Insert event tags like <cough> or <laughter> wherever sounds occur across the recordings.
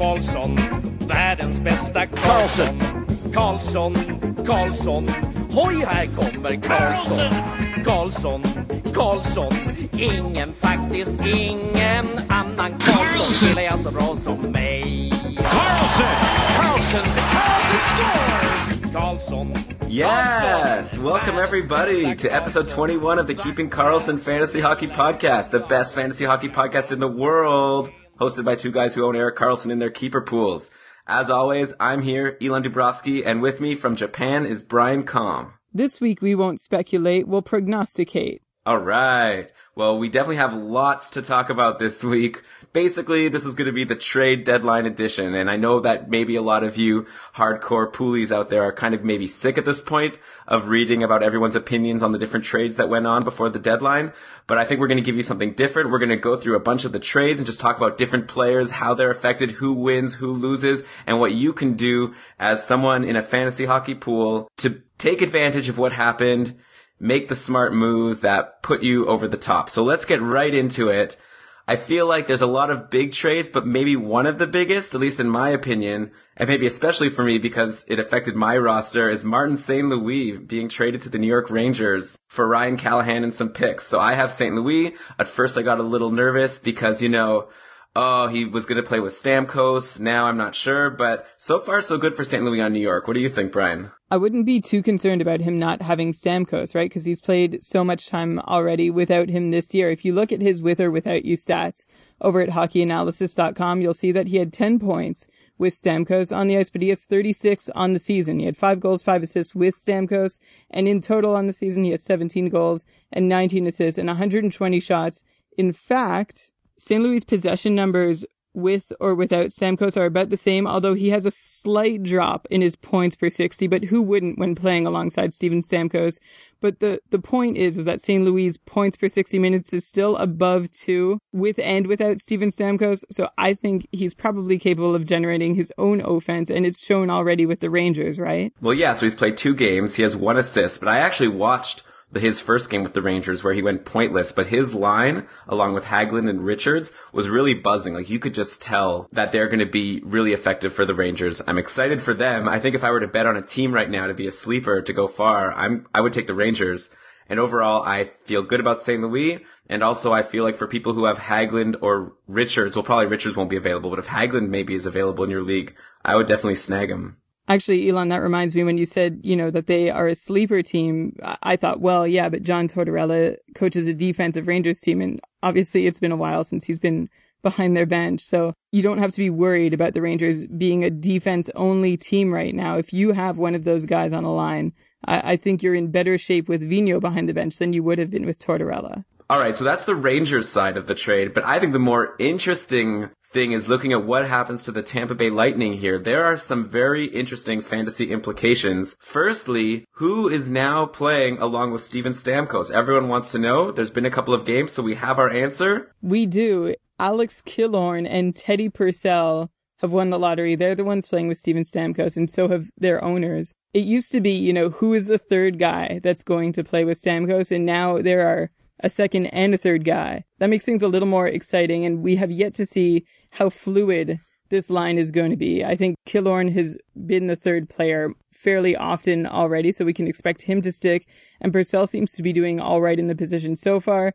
Karlsson, världens bästa Karlsson. Karlsson, Karlsson, hoj här kommer Karlsson. Karlsson, Karlsson, ingen faktiskt ingen annan Karlsson spelar jag så bra som mig. Karlsson, Karlsson, Karlsson scores! Karlsson. Yes! Welcome everybody to episode 21 of the Keeping Karlsson Fantasy Hockey Podcast, the best fantasy hockey podcast in the world, hosted by two guys who own Erik Karlsson in their keeper pools. As always, I'm here, Elon Dubrovsky, and with me from Japan is Brian Com. This week we won't speculate, we'll prognosticate. All right. Well, we definitely have lots to talk about this <laughs> week. Basically, this is going to be the trade deadline edition, and I know that maybe a lot of you hardcore poolies out there are kind of maybe sick at this point of reading about everyone's opinions on the different trades that went on before the deadline, but I think we're going to give you something different. We're going to go through a bunch of the trades and just talk about different players, how they're affected, who wins, who loses, and what you can do as someone in a fantasy hockey pool to take advantage of what happened make the smart moves that put you over the top. So let's get right into it. I feel like there's a lot of big trades, but maybe one of the biggest, at least in my opinion, and maybe especially for me because it affected my roster, is Martin St. Louis being traded to the New York Rangers for Ryan Callahan and some picks. So I have St. Louis. At first I got a little nervous because, you know, oh, he was going to play with Stamkos. Now I'm not sure, but so far so good for St. Louis on New York. What do you think, Brian? I wouldn't be too concerned about him not having Stamkos, right? Because he's played so much time already without him this year. If you look at his with or without you stats over at hockeyanalysis.com, you'll see that he had 10 points with Stamkos on the ice, but he has 36 on the season. He had five goals, five assists with Stamkos, and in total on the season, he has 17 goals and 19 assists and 120 shots. In fact, St. Louis' possession numbers with or without Stamkos are about the same, although he has a slight drop in his points per 60, but who wouldn't when playing alongside Steven Stamkos? But the, the point is, is that St. Louis' points per 60 minutes is still above two with and without Steven Stamkos. So I think he's probably capable of generating his own offense and it's shown already with the Rangers, right? Well, yeah, so he's played two games. He has one assist, but I actually watched his first game with the Rangers where he went pointless, but his line, along with Hagelin and Richards, was really buzzing. Like you could just tell that they're going to be really effective for the Rangers. I'm excited for them. I think if I were to bet on a team right now to be a sleeper to go far, I'm, I would take the Rangers. And overall, I feel good about St. Louis. And also, I feel like for people who have Hagelin or Richards, well, probably Richards won't be available, but if Hagelin maybe is available in your league, I would definitely snag him. Actually, Elon, that reminds me when you said, you know, that they are a sleeper team. I thought, well, yeah, but John Tortorella coaches a defensive Rangers team. And obviously it's been a while since he's been behind their bench. So you don't have to be worried about the Rangers being a defense only team right now. If you have one of those guys on the line, I, I think you're in better shape with Vino behind the bench than you would have been with Tortorella. All right, so that's the Rangers side of the trade, but I think the more interesting thing is looking at what happens to the Tampa Bay Lightning here. There are some very interesting fantasy implications. Firstly, who is now playing along with Steven Stamkos? Everyone wants to know. There's been a couple of games, so we have our answer. We do. Alex Killorn and Teddy Purcell have won the lottery. They're the ones playing with Steven Stamkos, and so have their owners. It used to be, you know, who is the third guy that's going to play with Stamkos, and now there are a second and a third guy. That makes things a little more exciting, and we have yet to see how fluid this line is going to be. I think Killorn has been the third player fairly often already, so we can expect him to stick. And Purcell seems to be doing all right in the position so far.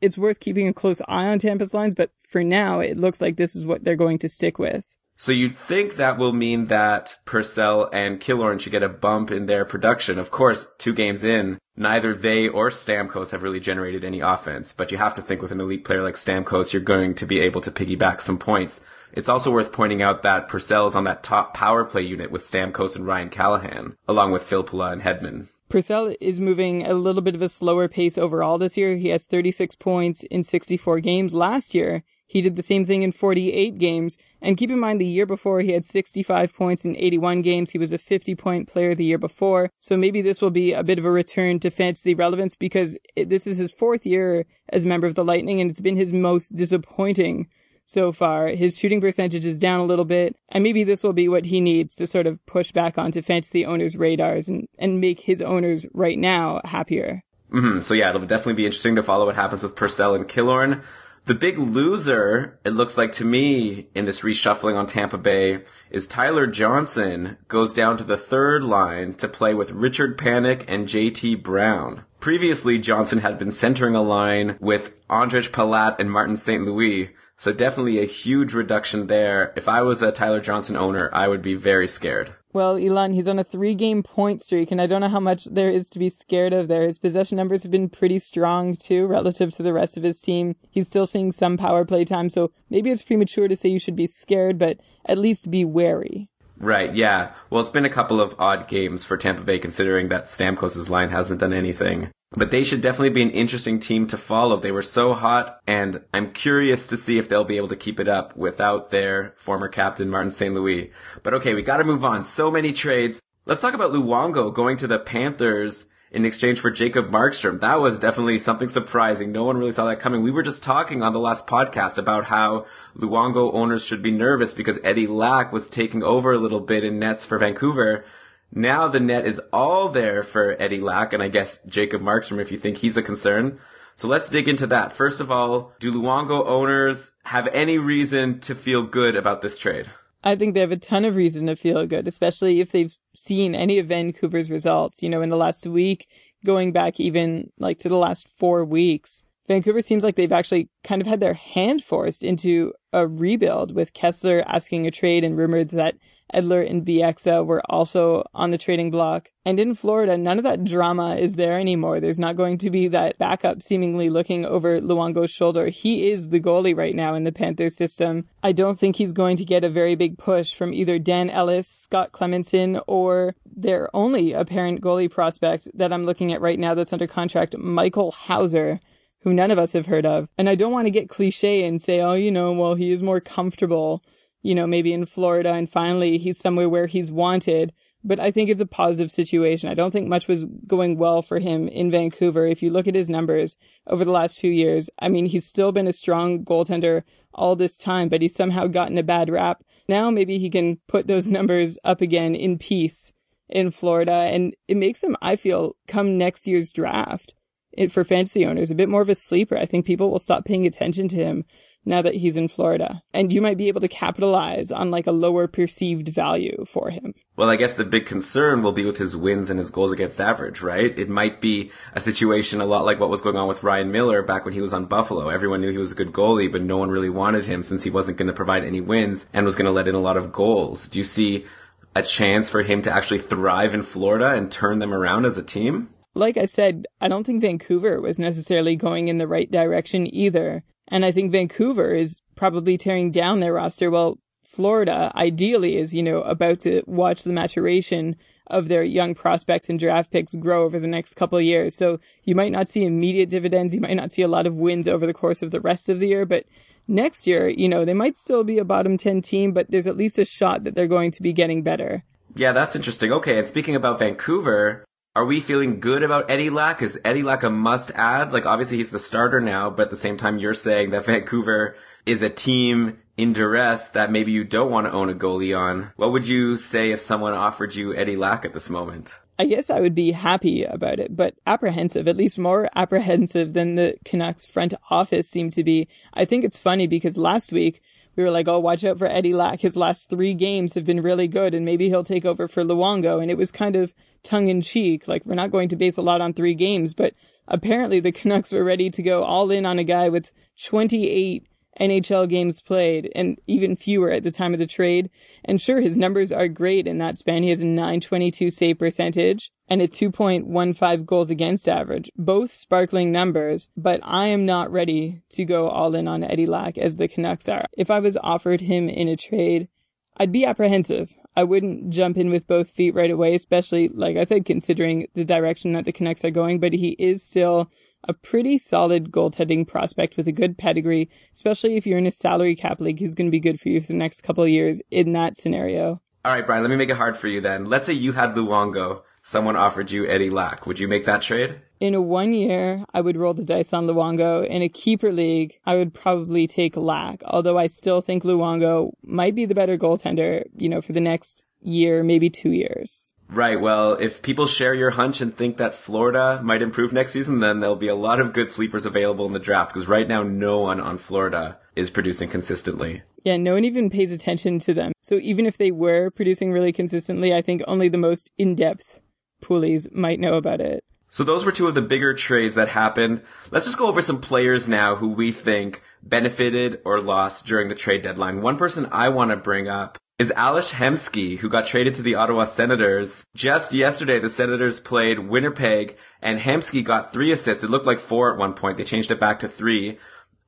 It's worth keeping a close eye on Tampa's lines, but for now, it looks like this is what they're going to stick with. So you'd think that will mean that Purcell and Killorn should get a bump in their production. Of course, two games in, neither they or Stamkos have really generated any offense, but you have to think with an elite player like Stamkos, you're going to be able to piggyback some points. It's also worth pointing out that Purcell is on that top power play unit with Stamkos and Ryan Callahan, along with Filppula and Hedman. Purcell is moving a little bit of a slower pace overall this year. He has 36 points in 64 games. Last year, he did the same thing in 48 games. And keep in mind, the year before, he had 65 points in 81 games. He was a 50 point player the year before. So maybe this will be a bit of a return to fantasy relevance because this is his fourth year as a member of the Lightning and it's been his most disappointing so far. His shooting percentage is down a little bit, and maybe this will be what he needs to sort of push back onto fantasy owners' radars and, and make his owners right now happier. Mm-hmm. So yeah, it'll definitely be interesting to follow what happens with Purcell and Killorn. The big loser, it looks like to me, in this reshuffling on Tampa Bay, is Tyler Johnson goes down to the third line to play with Richard Panik and JT Brown. Previously, Johnson had been centering a line with Ondrej Palat and Martin St. Louis, so definitely a huge reduction there. If I was a Tyler Johnson owner, I would be very scared. Well, Elon, he's on a three game point streak, and I don't know how much there is to be scared of there. His possession numbers have been pretty strong, too, relative to the rest of his team. He's still seeing some power play time, so maybe it's premature to say you should be scared, but at least be wary. Right, yeah. Well, it's been a couple of odd games for Tampa Bay considering that Stamkos' line hasn't done anything. But they should definitely be an interesting team to follow. They were so hot, and I'm curious to see if they'll be able to keep it up without their former captain, Martin St. Louis. But okay, we gotta move on. So many trades. Let's talk about Luongo going to the Panthers in exchange for Jacob Markstrom. That was definitely something surprising. No one really saw that coming. We were just talking on the last podcast about how Luongo owners should be nervous because Eddie Lack was taking over a little bit in nets for Vancouver. Now the net is all there for Eddie Lack and I guess Jacob Markstrom if you think he's a concern. So let's dig into that. First of all, do Luongo owners have any reason to feel good about this trade? I think they have a ton of reason to feel good, especially if they've seen any of Vancouver's results, you know, in the last week, going back even like to the last four weeks. Vancouver seems like they've actually kind of had their hand forced into a rebuild with Kesler asking a trade and rumors that Edler and Bieksa were also on the trading block. And in Florida, none of that drama is there anymore. There's not going to be that backup seemingly looking over Luongo's shoulder. He is the goalie right now in the Panthers system. I don't think he's going to get a very big push from either Dan Ellis, Scott Clemmensen, or their only apparent goalie prospect that I'm looking at right now that's under contract, Michael Houser who none of us have heard of. And I don't want to get cliche and say, oh, you know, well, he is more comfortable you know, maybe in Florida and finally he's somewhere where he's wanted. But I think it's a positive situation. I don't think much was going well for him in Vancouver. If you look at his numbers over the last few years, I mean, he's still been a strong goaltender all this time, but he's somehow gotten a bad rap. Now maybe he can put those <laughs> numbers up again in peace in Florida. And it makes him, I feel, come next year's draft it, for fantasy owners, a bit more of a sleeper. I think people will stop paying attention to him now that he's in Florida. And you might be able to capitalize on like a lower perceived value for him. Well, I guess the big concern will be with his wins and his goals against average, right? It might be a situation a lot like what was going on with Ryan Miller back when he was on Buffalo. Everyone knew he was a good goalie, but no one really wanted him since he wasn't going to provide any wins and was going to let in a lot of goals. Do you see a chance for him to actually thrive in Florida and turn them around as a team? Like I said, I don't think Vancouver was necessarily going in the right direction either. And I think Vancouver is probably tearing down their roster. Well, Florida ideally is, you know, about to watch the maturation of their young prospects and draft picks grow over the next couple of years. So you might not see immediate dividends. You might not see a lot of wins over the course of the rest of the year, but next year, you know, they might still be a bottom 10 team, but there's at least a shot that they're going to be getting better. Yeah, that's interesting. Okay. And speaking about Vancouver, are we feeling good about Eddie Lack? Is Eddie Lack a must add? Like, obviously he's the starter now, but at the same time, you're saying that <laughs> Vancouver is a team in duress that maybe you don't want to own a goalie on. What would you say if someone offered you Eddie Lack at this moment? I guess I would be happy about it, but apprehensive, at least more apprehensive than the Canucks front office seemed to be. I think it's funny because last week we were like, oh, watch out for Eddie Lack. His last three games have been really good, and maybe he'll take over for Luongo. And it was kind of tongue in cheek. Like, we're not going to base a lot on three games, but apparently the Canucks were ready to go all in on a guy with 28 NHL games played and even fewer at the time of the trade. And sure, his numbers are great in that span. He has a 922 save percentage and a 2.15 goals against average, both sparkling numbers, but I am not ready to go all in on Eddie Lack as the Canucks are. If I was offered him in a trade, I'd be apprehensive. I wouldn't jump in with both feet right away, especially, like I said, considering the direction that the Canucks are going, but he is still a pretty solid goaltending prospect with a good pedigree, especially if you're in a salary cap league who's going to be good for you for the next couple of years in that scenario. All right, Brian, let me make it hard for you then. Let's say you had Luongo. Someone offered you Eddie Lack. Would you make that trade? In a one year, I would roll the dice on Luongo. In a keeper league, I would probably take Lack, although I still think Luongo might be the better goaltender, you know, for the next year, maybe two years. Right. Well, if people share your hunch and think that Florida might improve next season, then there'll be a lot of good sleepers available in the draft because right now no one on Florida is producing consistently. Yeah, no one even pays attention to them. So even if they were producing really consistently, I think only the most in-depth poolies might know about it. So those were two of the bigger trades that happened. Let's just go over some players now who we think benefited or lost during the trade deadline. One person I want to bring up is Ales Hemsky, who got traded to the Ottawa Senators. Just yesterday, the Senators played Winnipeg, and Hemsky got three assists. It looked like four at one point. They changed it back to three.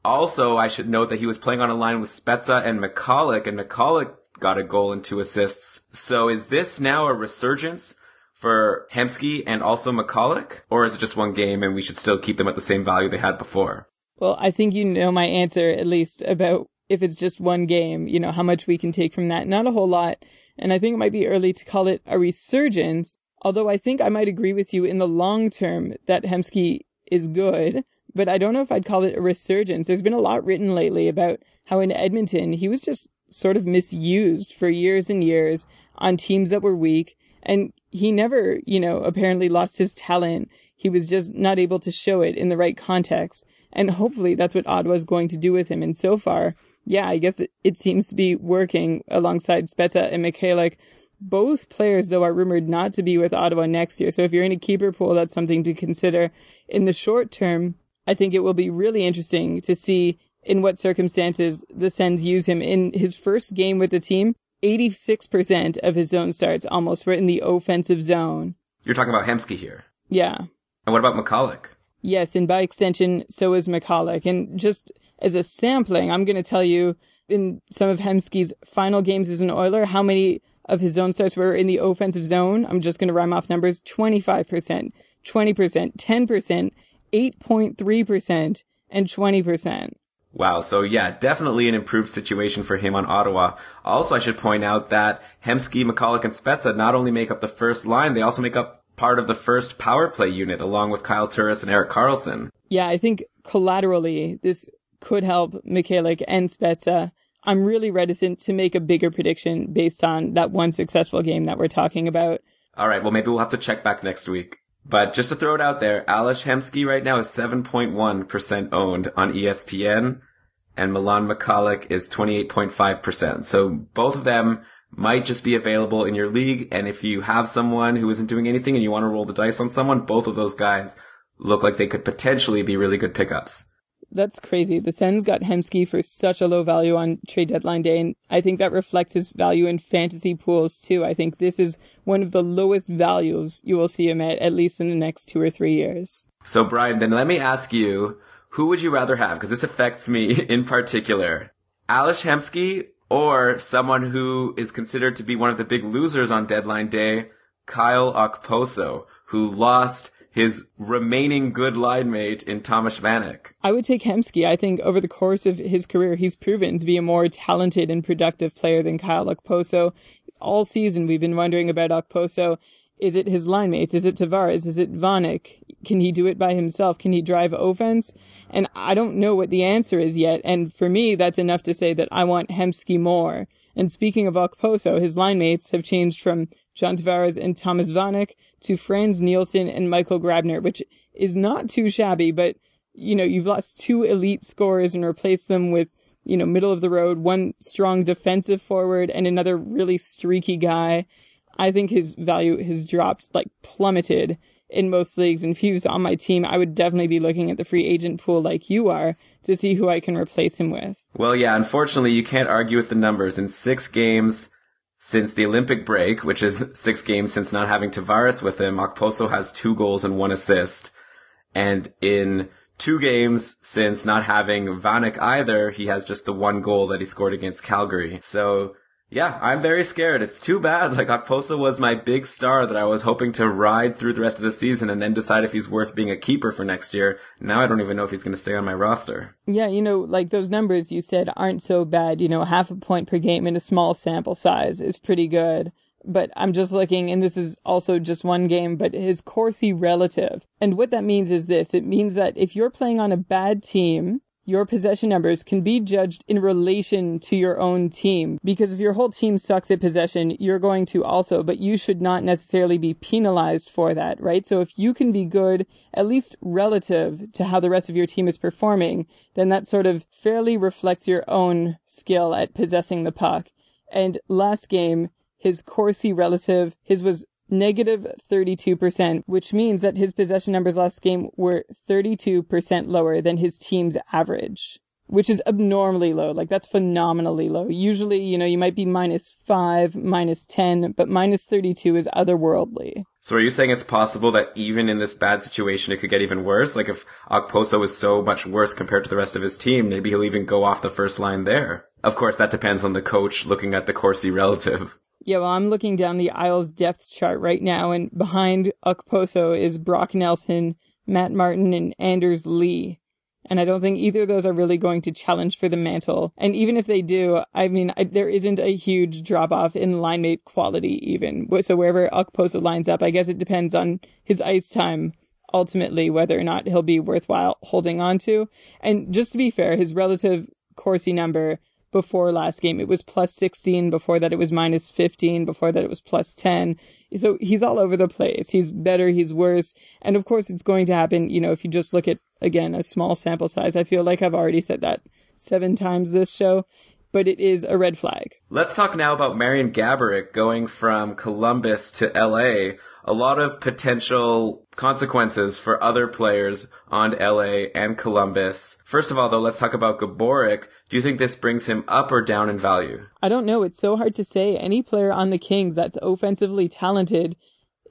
Also, I should note that he was playing on a line with Spezza and Michalek, and Michalek got a goal and two assists. So is this now a resurgence for Hemsky and also Michalek? Or is it just one game and we should still keep them at the same value they had before? Well, I think you know my answer at least about if it's just one game, you know, how much we can take from that. Not a whole lot. And I think it might be early to call it a resurgence, although I think I might agree with you in the long term that Hemsky is good, but I don't know if I'd call it a resurgence. There's been a lot written lately about how in Edmonton he was just sort of misused for years and years on teams that were weak. And he never, you know, apparently lost his talent. He was just not able to show it in the right context. And hopefully that's what Ottawa's going to do with him. And so far, yeah, I guess it, it seems to be working alongside Spezza and Michalek. Both players, though, are rumored not to be with Ottawa next year. So if you're in a keeper pool, that's something to consider. In the short term, I think it will be really interesting to see in what circumstances the Sens use him. In his first game with the team, 86% of his zone starts almost were in the offensive zone. You're talking about Hemsky here. Yeah. And what about Michalek? Yes, and by extension, so is Michalek. And just as a sampling, I'm going to tell you in some of Hemsky's final games as an Oiler, how many of his zone starts were in the offensive zone. I'm just going to rhyme off numbers 25%, 20%, 10%, 8.3%, and 20%. Wow. So yeah, definitely an improved situation for him on Ottawa. Also, I should point out that Hemsky, Michalek, and Spezza not only make up the first line, they also make up part of the first power play unit along with Kyle Turris and Erik Karlsson. Yeah, I think collaterally this could help Michalek and Spezza. I'm really reticent to make a bigger prediction based on that one successful game that we're talking about. All right, well maybe we'll have to check back next week. But just to throw it out there, Ales Hemsky right now is 7.1% owned on ESPN and Milan Michalek is 28.5%. So both of them might just be available in your league. And if you have someone who isn't doing anything and you want to roll the dice on someone, both of those guys look like they could potentially be really good pickups. That's crazy. The Sens got Hemsky for such a low value on trade deadline day, and I think that reflects his value in fantasy pools too. I think this is one of the lowest values you will see him at, at least in the next two or three years. So Brian, then let me ask you, who would you rather have? Because this affects me <laughs> in particular. Ales Hemsky or someone who is considered to be one of the big losers on deadline day, Kyle Okposo, who lost his remaining good line mate in Thomas Vanek. I would take Hemsky. I think over the course of his career, he's proven to be a more talented and productive player than Kyle Okposo. All season, we've been wondering about Okposo. Is it his line mates? Is it Tavares? Is it Vanek? Can he do it by himself? Can he drive offense? And I don't know what the answer is yet. And for me, that's enough to say that I want Hemsky more. And speaking of Okposo, his line mates have changed from John Tavares and Thomas Vanek to Frans Nielsen and Michael Grabner, which is not too shabby, but you know, you've lost two elite scorers and replaced them with, you know, middle of the road, one strong defensive forward and another really streaky guy. I think his value has dropped, like plummeted in most leagues. And if he was on my team, I would definitely be looking at the free agent pool like you are to see who I can replace him with. Well, yeah, unfortunately, you can't argue with the numbers. In six games since the Olympic break, which is six games since not having Tavares with him, Okposo has two goals and one assist. And in two games since not having Vanek either, he has just the one goal that he scored against Calgary. So yeah, I'm very scared. It's too bad. Like Okposo was my big star that I was hoping to ride through the rest of the season and then decide if he's worth being a keeper for next year. Now I don't even know if he's going to stay on my roster. Yeah, you know, like those numbers you said aren't so bad. You know, half a point per game in a small sample size is pretty good but I'm just looking, and this is also just one game, but his Corsi relative. And what that means is this. It means that if you're playing on a bad team, your possession numbers can be judged in relation to your own team. Because if your whole team sucks at possession, you're going to also, but you should not necessarily be penalized for that, right? So if you can be good, at least relative to how the rest of your team is performing, then that sort of fairly reflects your own skill at possessing the puck. And last game, his Corsi relative, his was negative 32%, which means that his possession numbers last game were 32% lower than his team's average, which is abnormally low. Like that's phenomenally low. Usually, you know, you might be minus five, minus 10, but minus 32 is otherworldly. So are you saying it's possible that even in this bad situation, it could get even worse? Like if Okposo is so much worse compared to the rest of his team, maybe he'll even go off the first line there. Of course, that depends on the coach looking at the Corsi relative. Yeah, well, I'm looking down the Isles depth chart right now, and behind Okposo is Brock Nelson, Matt Martin, and Anders Lee. And I don't think either of those are really going to challenge for the mantle. And even if they do, I mean, I, there isn't a huge drop off in line mate quality even. So wherever Okposo lines up, I guess it depends on his ice time ultimately, whether or not he'll be worthwhile holding on to. And just to be fair, his relative Corsi number before last game. It was plus 16. Before that, it was minus 15. Before that, it was plus 10. So he's all over the place. He's better. He's worse. And of course, it's going to happen. You know, if you just look at, again, a small sample size, I feel like I've already said that seven times this show but it is a red flag. Let's talk now about Marian Gaborik going from Columbus to LA. A lot of potential consequences for other players on LA and Columbus. First of all, though, let's talk about Gaborik. Do you think this brings him up or down in value? I don't know. It's so hard to say. Any player on the Kings that's offensively talented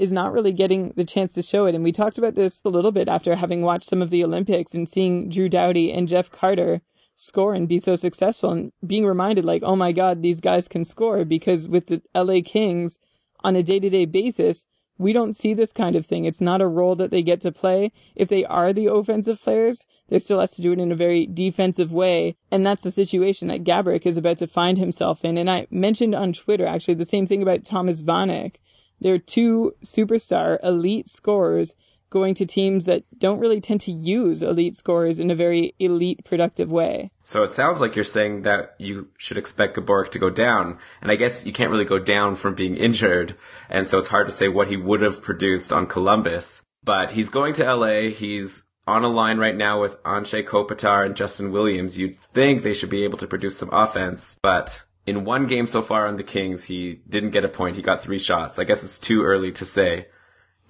is not really getting the chance to show it. And we talked about this a little bit after having watched some of the Olympics and seeing Drew Doughty and Jeff Carter score and be so successful and being reminded like, oh my God, these guys can score because with the LA Kings on a day to day basis, we don't see this kind of thing. It's not a role that they get to play. If they are the offensive players, they still has to do it in a very defensive way. And that's the situation that Gaborik is about to find himself in. And I mentioned on Twitter actually the same thing about Thomas Vanek. They're two superstar elite scorers going to teams that don't really tend to use elite scorers in a very elite productive way. So it sounds like you're saying that you should expect Gaborik to go down. And I guess you can't really go down from being injured. And so it's hard to say what he would have produced on Columbus. But he's going to LA. He's on a line right now with Anze Kopitar and Justin Williams. You'd think they should be able to produce some offense, but in one game so far on the Kings, he didn't get a point. He got three shots. I guess it's too early to say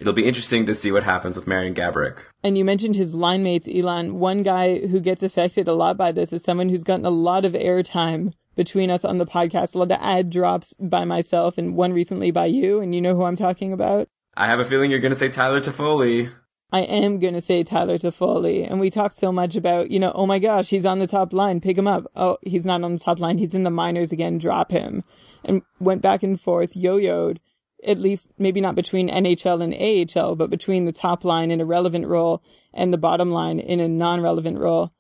it'll be interesting to see what happens with Marian Gaborik. And you mentioned his line mates, Elon. One guy who gets affected a lot by this is someone who's gotten a lot of airtime between us on the podcast, a lot of ad drops by myself and one recently by you. And you know who I'm talking about? I have a feeling you're going to say Tyler Toffoli. I am going to say Tyler Toffoli. And we talk so much about, you know, oh my gosh, he's on the top line, pick him up. Oh, he's not on the top line. He's in the minors again, drop him. And went back and forth, yo-yoed at least maybe not between NHL and AHL, but between the top line in a relevant role and the bottom line in a non-relevant role.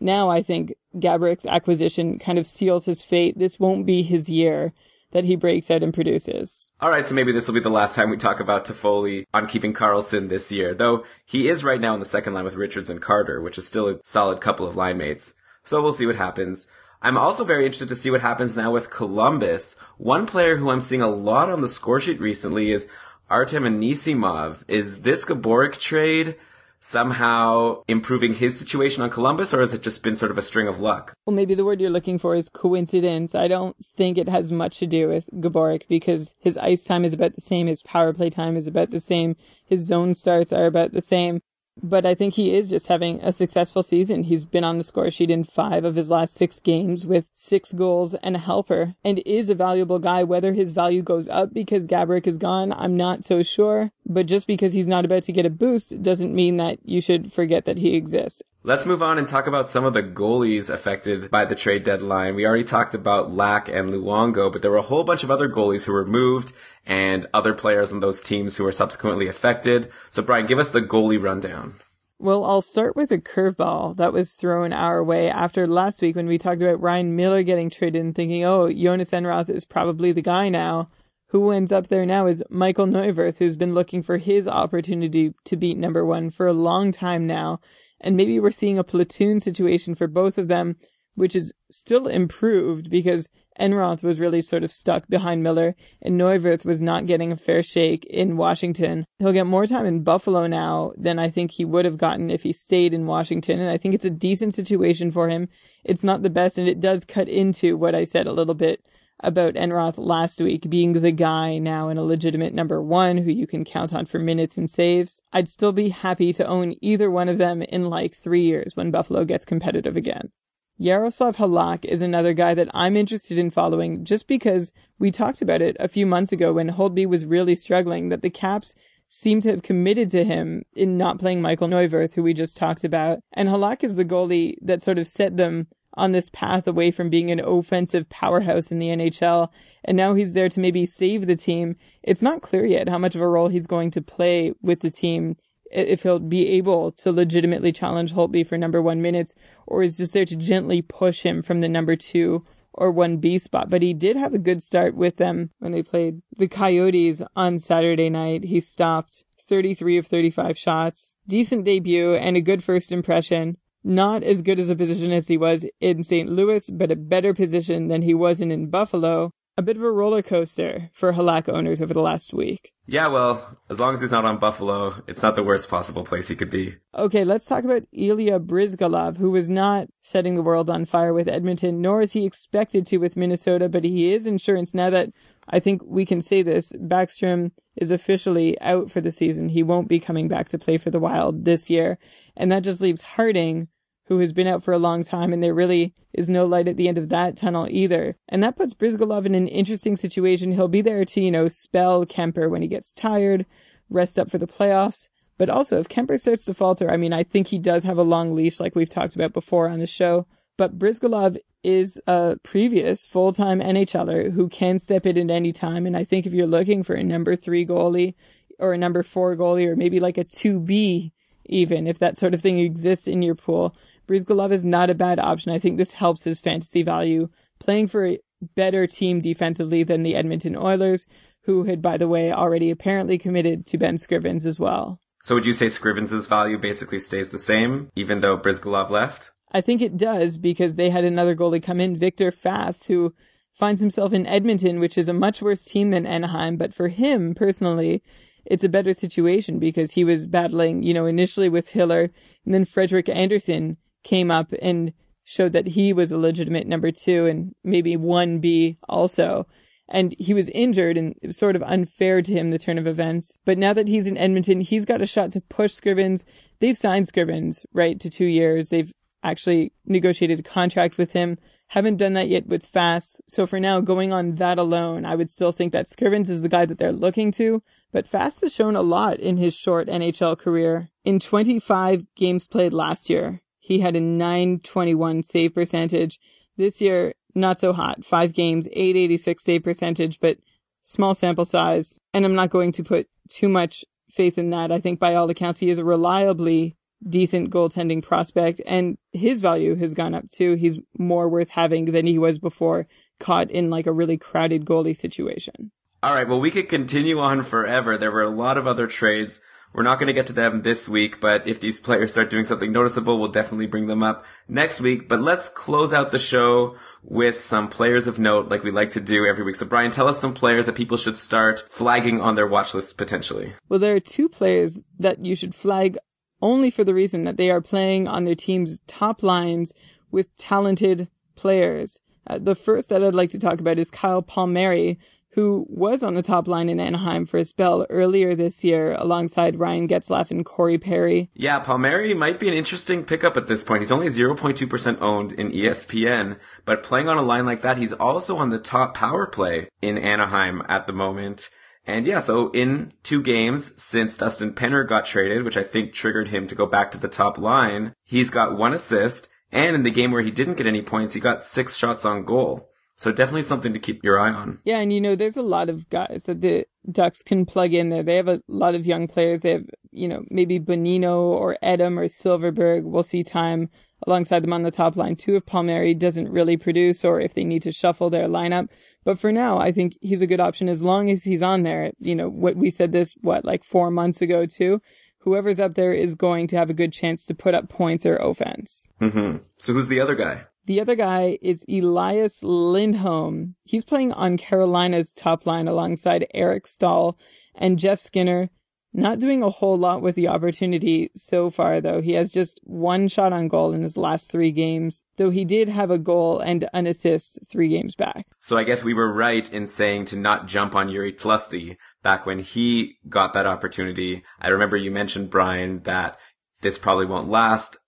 Now I think Gaborik's acquisition kind of seals his fate. This won't be his year that he breaks out and produces. All right, so maybe this will be the last time we talk about Toffoli on keeping Karlsson this year, though he is right now in the second line with Richards and Carter, which is still a solid couple of line mates. So we'll see what happens. I'm also very interested to see what happens now with Columbus. One player who I'm seeing a lot on the score sheet recently is Artem Anisimov. Is this Gaborik trade somehow improving his situation on Columbus, or has it just been sort of a string of luck? Well, maybe the word you're looking for is coincidence. I don't think it has much to do with Gaborik because his ice time is about the same, his power play time is about the same, his zone starts are about the same but I think he is just having a successful season. He's been on the score sheet in five of his last six games with six goals and a helper and is a valuable guy. Whether his value goes up because Gaborik is gone, I'm not so sure. But just because he's not about to get a boost doesn't mean that you should forget that he exists. Let's move on and talk about some of the goalies affected by the trade deadline. We already talked about Lack and Luongo, but there were a whole bunch of other goalies who were moved and other players on those teams who were subsequently affected. So Brian, give us the goalie rundown. Well, I'll start with a curveball that was thrown our way after last week when we talked about Ryan Miller getting traded and thinking, oh, Jonas Enroth is probably the guy now. Who ends up there now is Michael Neuvirth, who's been looking for his opportunity to beat number one for a long time now and maybe we're seeing a platoon situation for both of them, which is still improved because Enroth was really sort of stuck behind Miller and Neuvirth was not getting a fair shake in Washington. He'll get more time in Buffalo now than I think he would have gotten if he stayed in Washington. And I think it's a decent situation for him. It's not the best and it does cut into what I said a little bit about Enroth last week being the guy now in a legitimate number one who you can count on for minutes and saves. I'd still be happy to own either one of them in like three years when Buffalo gets competitive again. Yaroslav Halak is another guy that I'm interested in following just because we talked about it a few months ago when Holtby was really struggling that the Caps seem to have committed to him in not playing Michael Neuvirth, who we just talked about. And Halak is the goalie that sort of set them on this path away from being an offensive powerhouse in the NHL. And now he's there to maybe save the team. It's not clear yet how much of a role he's going to play with the team. If he'll be able to legitimately challenge Holtby for number one minutes, or is just there to gently push him from the number two or 1B spot. But he did have a good start with them when they played the Coyotes on Saturday night. He stopped 33 of 35 shots, decent debut, and a good first impression not as good as a position as he was in St. Louis, but a better position than he was in in Buffalo. A bit of a roller coaster for Halak owners over the last week. Yeah, well, as long as he's not on Buffalo, it's not the worst possible place he could be. Okay, let's talk about Ilya Bryzgalov, who was not setting the world on fire with Edmonton, nor is he expected to with Minnesota, but he is insurance now that I think we can say this. Backstrom is officially out for the season. He won't be coming back to play for the Wild this year. And that just leaves Harding, who has been out for a long time, and there really is no light at the end of that tunnel either. And that puts Bryzgalov in an interesting situation. He'll be there to, you know, spell Kemper when he gets tired, rest up for the playoffs. But also, if Kemper starts to falter, I mean, I think he does have a long leash, like we've talked about before on the show. But Bryzgalov is a previous full-time NHLer who can step in at any time. And I think if you're looking for a number three goalie or a number four goalie or maybe like a 2B even, if that sort of thing exists in your pool, Bryzgalov is not a bad option. I think this helps his fantasy value. Playing for a better team defensively than the Edmonton Oilers, who had, by the way, already apparently committed to Ben Scrivens as well. So would you say Scrivens' value basically stays the same, even though Bryzgalov left? I think it does because they had another goalie come in, Viktor Fasth, who finds himself in Edmonton, which is a much worse team than Anaheim. But for him personally, it's a better situation because he was battling, you know, initially with Hiller and then Frederik Andersen came up and showed that he was a legitimate number two and maybe 1B also. And he was injured and it was sort of unfair to him, the turn of events. But now that he's in Edmonton, he's got a shot to push Scrivens. They've signed Scrivens, right, to two years. They've actually negotiated a contract with him. Haven't done that yet with Fasth. So for now, going on that alone, I would still think that Scrivens is the guy that they're looking to. But Fasth has shown a lot in his short NHL career. In 25 games played last year, he had a 921 save percentage. This year, not so hot. Five games, 886 save percentage, but small sample size. And I'm not going to put too much faith in that. I think by all accounts, he is reliably decent goaltending prospect and his value has gone up too. He's more worth having than he was before caught in like a really crowded goalie situation. All right. Well, we could continue on forever. There were a lot of other trades. We're not going to get to them this week, but if these players start doing something noticeable, we'll definitely bring them up next week. But let's close out the show with some players of note like we like to do every week. So Brian, tell us some players that people should start flagging on their watch list potentially. Well, there are two players that you should flag only for the reason that they are playing on their team's top lines with talented players. Uh, the first that I'd like to talk about is Kyle Palmieri, who was on the top line in Anaheim for a spell earlier this year alongside Ryan Getzlaf and Corey Perry. Yeah, Palmieri might be an interesting pickup at this point. He's only 0.2% owned in ESPN, but playing on a line like that, he's also on the top power play in Anaheim at the moment. And yeah, so in two games since Dustin Penner got traded, which I think triggered him to go back to the top line, he's got one assist. And in the game where he didn't get any points, he got six shots on goal. So definitely something to keep your eye on. Yeah, and you know, there's a lot of guys that the Ducks can plug in there. They have a lot of young players. They have, you know, maybe Bonino or Etem or Silfverberg We'll see time alongside them on the top line too if Palmieri doesn't really produce or if they need to shuffle their lineup. But for now, I think he's a good option as long as he's on there. You know, what we said this, what, like four months ago too? Whoever's up there is going to have a good chance to put up points or offense. Mm-hmm. So who's the other guy? The other guy is Elias Lindholm. He's playing on Carolina's top line alongside Eric Staal and Jeff Skinner. Not doing a whole lot with the opportunity so far, though. He has just one shot on goal in his last three games, though he did have a goal and an assist three games back. So I guess we were right in saying to not jump on Jiri Tlusty back when he got that opportunity. I remember you mentioned, Brian, that this probably won't last,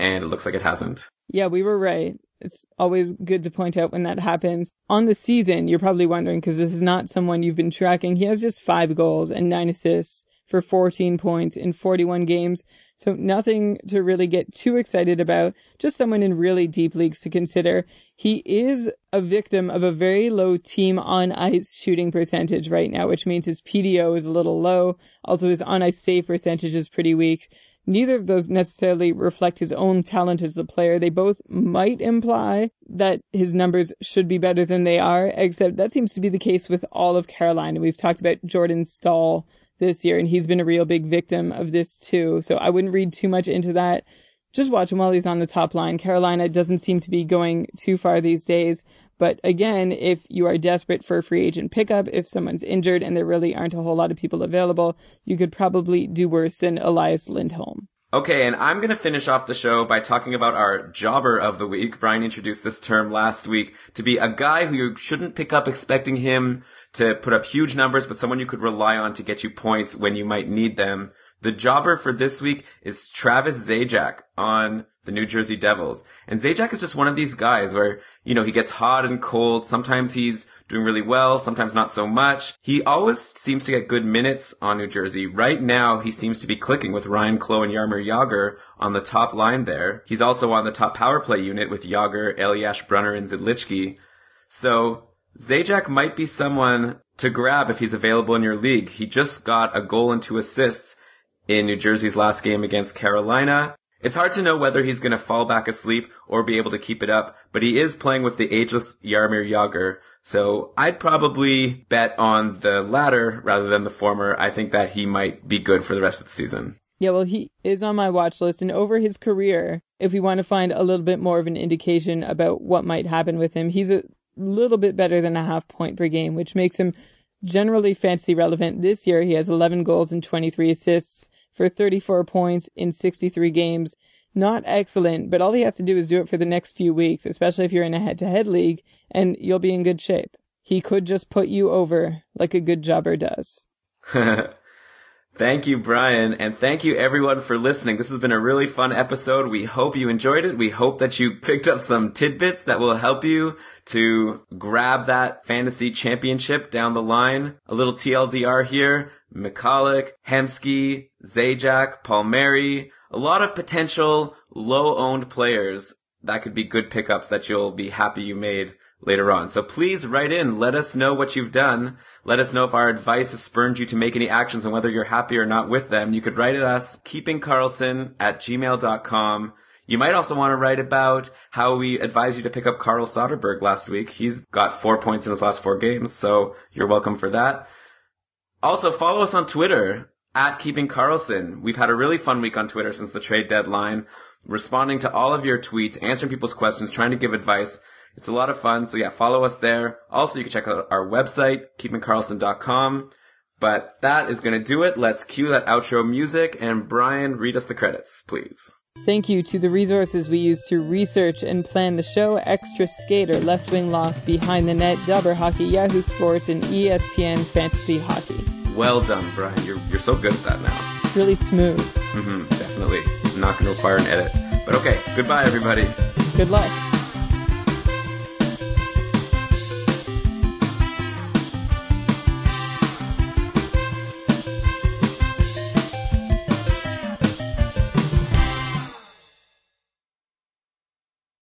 and it looks like it hasn't. Yeah, we were right. It's always good to point out when that happens. On the season, you're probably wondering because this is not someone you've been tracking. He has just five goals and nine assists for 14 points in 41 games. So nothing to really get too excited about. Just someone in really deep leagues to consider. He is a victim of a very low team on ice shooting percentage right now, which means his PDO is a little low. Also his on ice save percentage is pretty weak neither of those necessarily reflect his own talent as a player. They both might imply that his numbers should be better than they are, except that seems to be the case with all of Carolina. We've talked about Jordan Staal this year, and he's been a real big victim of this too. So I wouldn't read too much into that. Just watch him while he's on the top line. Carolina doesn't seem to be going too far these days. But again, if you are desperate for a free agent pickup, if someone's injured and there really aren't a whole lot of people available, you could probably do worse than Elias Lindholm. Okay, and I'm going to finish off the show by talking about our jobber of the week. Brian introduced this term last week to be a guy who you shouldn't pick up expecting him to put up huge numbers, but someone you could rely on to get you points when you might need them. The jobber for this week is Travis Zajac on the New Jersey Devils. And Zajac is just one of these guys where, you know, he gets hot and cold. Sometimes he's doing really well, sometimes not so much. He always seems to get good minutes on New Jersey. Right now, he seems to be clicking with Ryan Clowe and Jaromir Jagr on the top line there. He's also on the top power play unit with Jagr, Elias Brunner, and Zidlicky. So, Zajac might be someone to grab if he's available in your league. He just got a goal and two assists in New Jersey's last game against Carolina. It's hard to know whether he's going to fall back asleep or be able to keep it up, but he is playing with the ageless Jaromir Jagr, so I'd probably bet on the latter rather than the former. I think that he might be good for the rest of the season. Yeah, well, he is on my watch list, and over his career, if we want to find a little bit more of an indication about what might happen with him, he's a little bit better than a half point per game, which makes him generally fantasy relevant. This year, he has 11 goals and 23 assists for 34 points in 63 games. Not excellent, but all he has to do is do it for the next few weeks, especially if you're in a head to head league, and you'll be in good shape. He could just put you over like a good jobber does. <laughs> Thank you, Brian, and thank you everyone for listening. This has been a really fun episode. We hope you enjoyed it. We hope that you <laughs> picked up some tidbits that will help you to grab that fantasy championship down the line. A little TLDR here. Michalek, Hemsky, Zajac, Palmieri, a lot of potential low owned players that could be good pickups that you'll be happy you made later on. So please write in. Let us know what you've done. Let us know if our advice has spurned you to make any actions and whether you're happy or not with them. You could write at us, keepingkarlsson at gmail.com. You might also want to write about how we advised you to pick up Carl Soderberg last week. He's got four points in his last four games, so you're welcome for that. Also, follow us on Twitter at Keeping Karlsson. We've had a really fun week on Twitter since the trade deadline, responding to all of your tweets, answering people's questions, trying to give advice. It's a lot of fun. So yeah, follow us there. Also, you can check out our website, keepingkarlsson.com. But that is going to do it. Let's cue that outro music and Brian, read us the credits, please. Thank you to the resources we use to research and plan the show Extra Skater, Left Wing Lock, Behind the Net, Dobber Hockey, Yahoo Sports, and ESPN Fantasy Hockey. Well done, Brian. You're, you're so good at that now. Really smooth. Mm-hmm, definitely. Not going to require an edit. But okay, goodbye, everybody. Good luck.